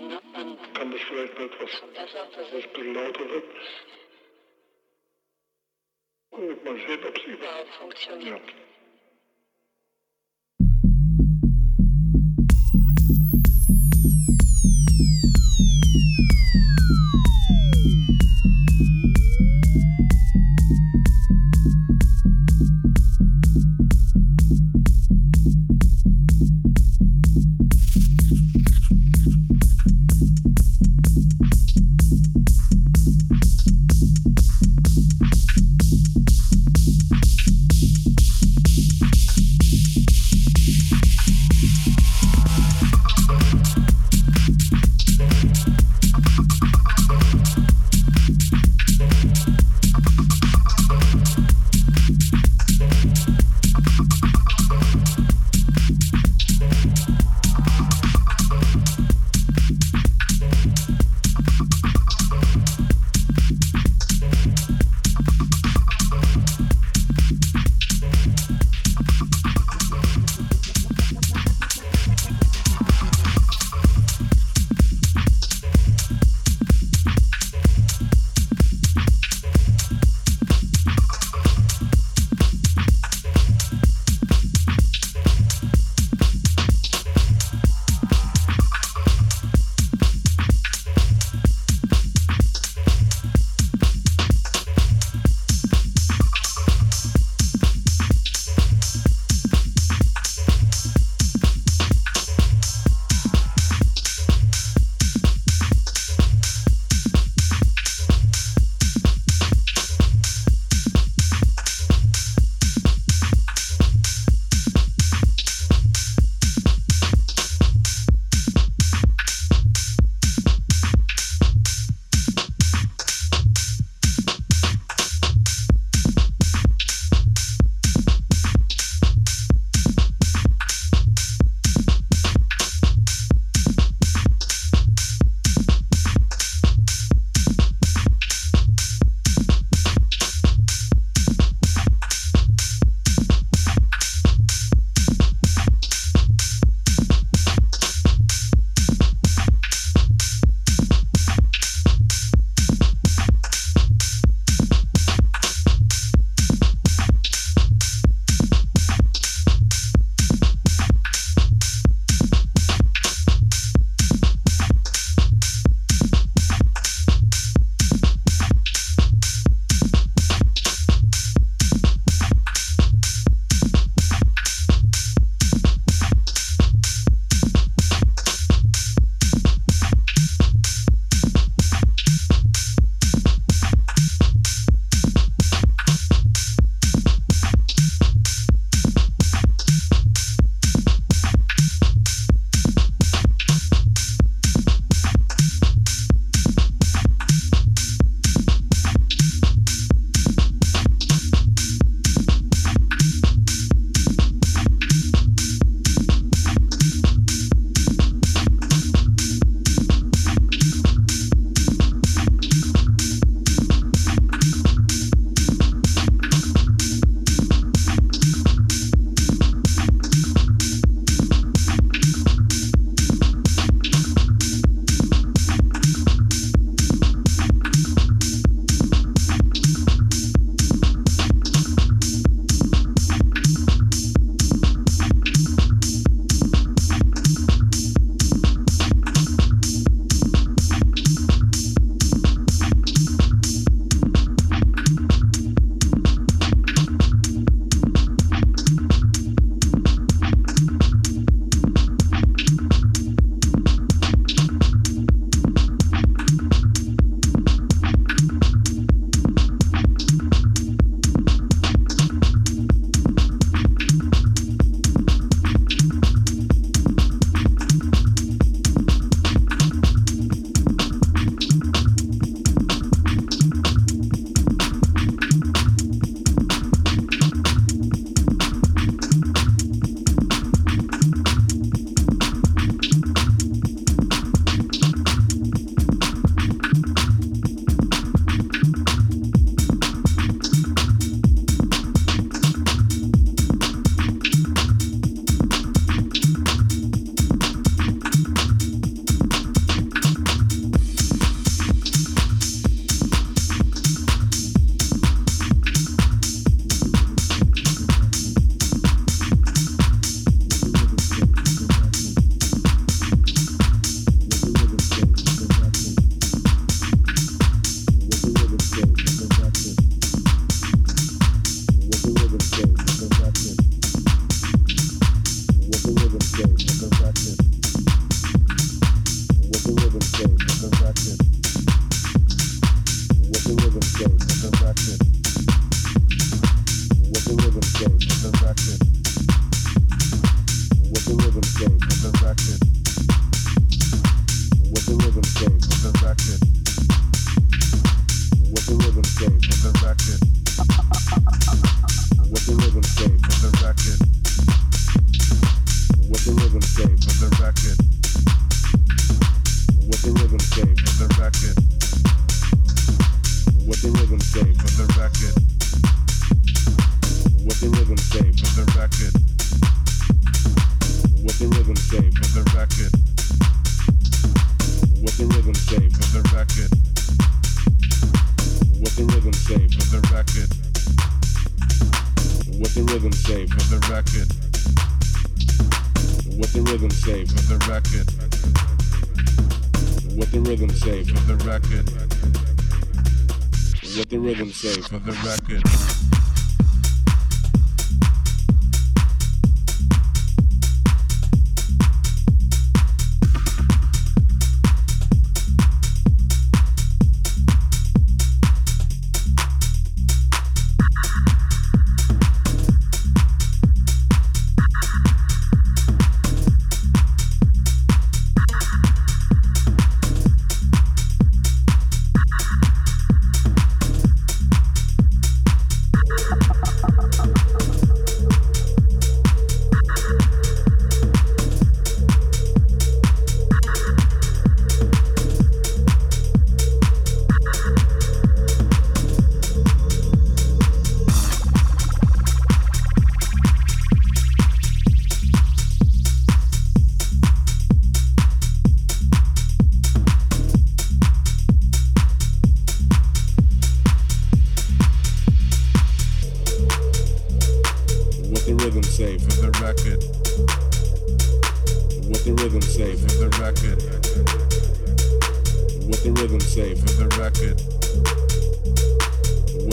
Kann das vielleicht mal etwas, etwas bisschen lauter wird? Und man sieht, ob es überhaupt funktioniert. Ja.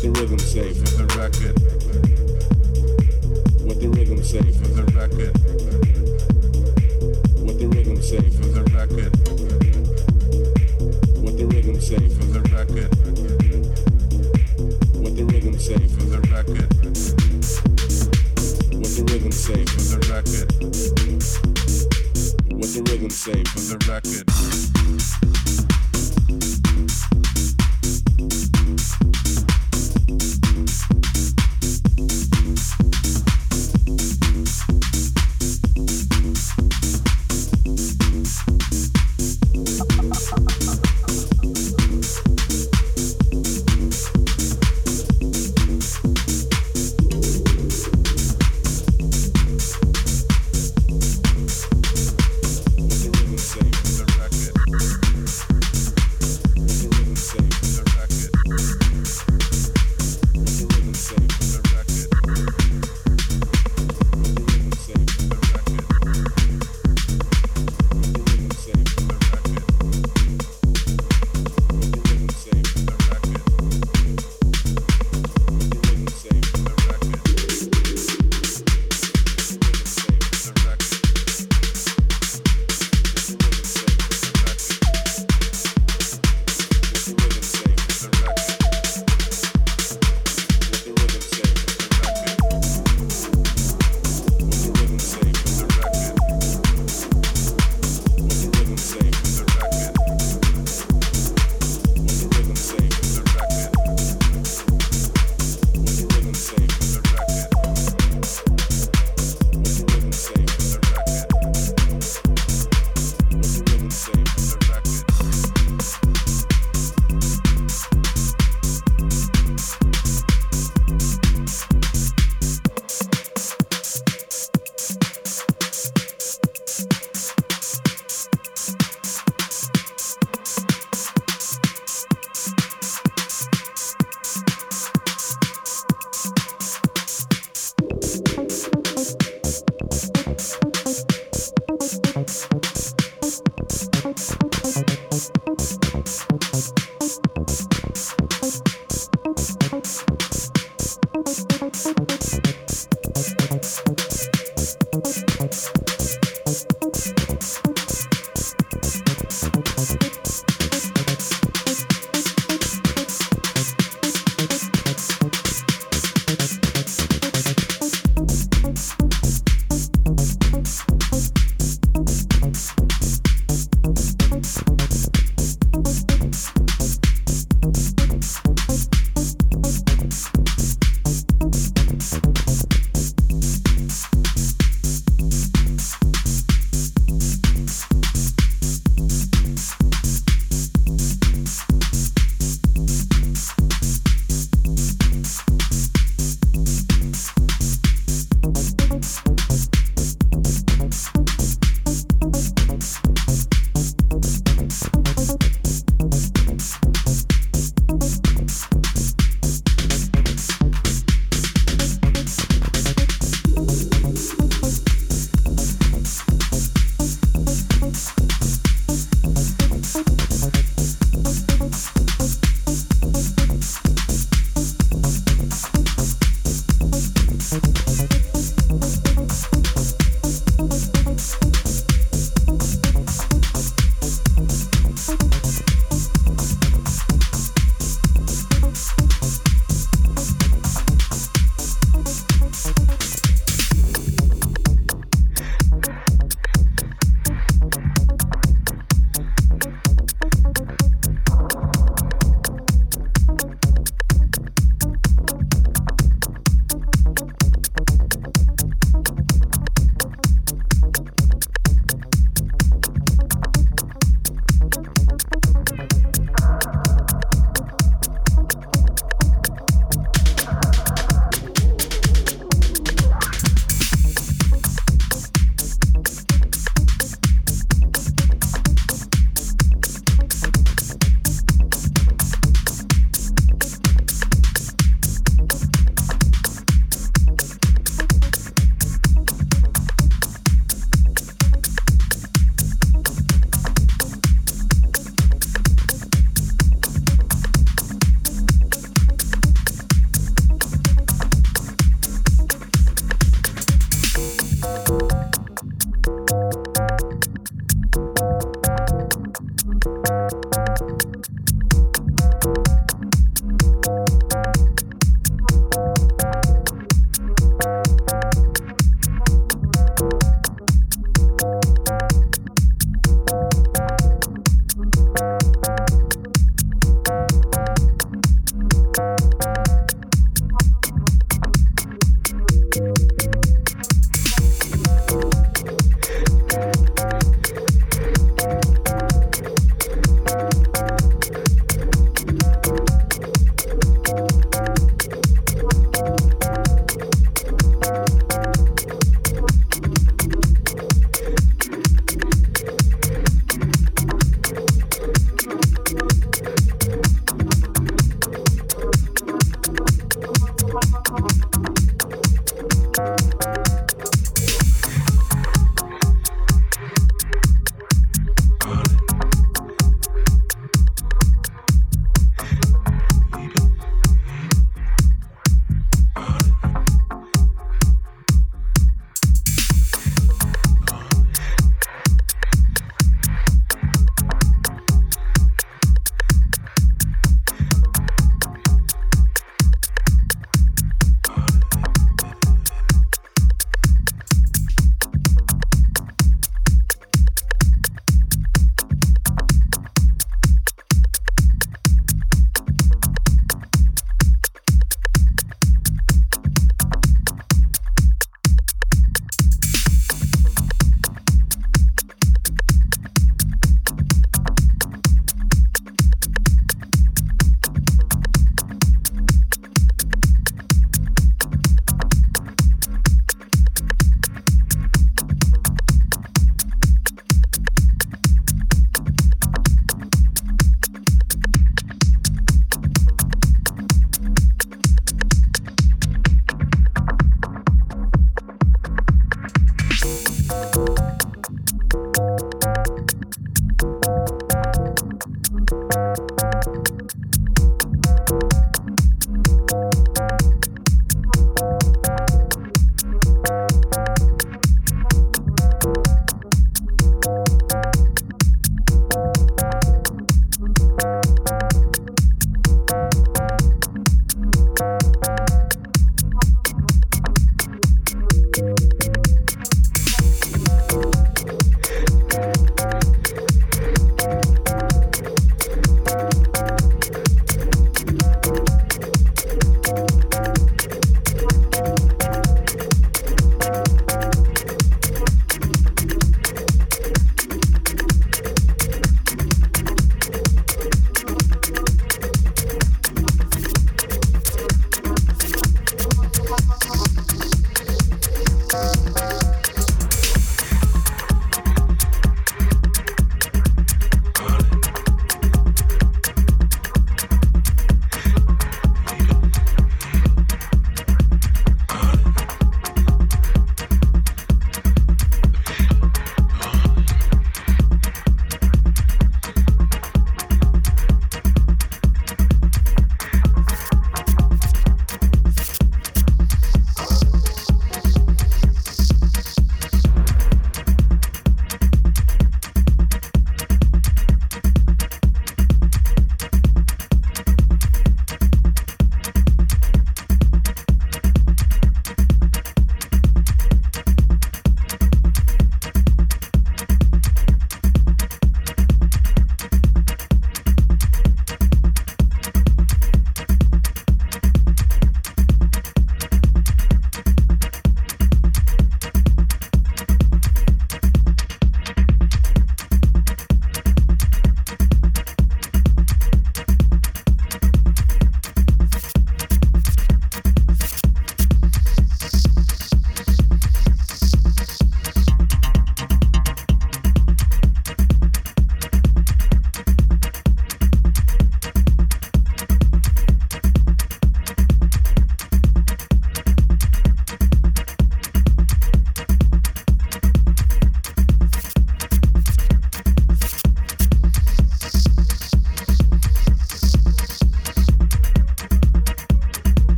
What the rhythm say for the record? What the rhythm say for the record? What the rhythm say for the record? What the rhythm say for the record? What the rhythm say for the record? What the rhythm say for the record? What the rhythm say for the record?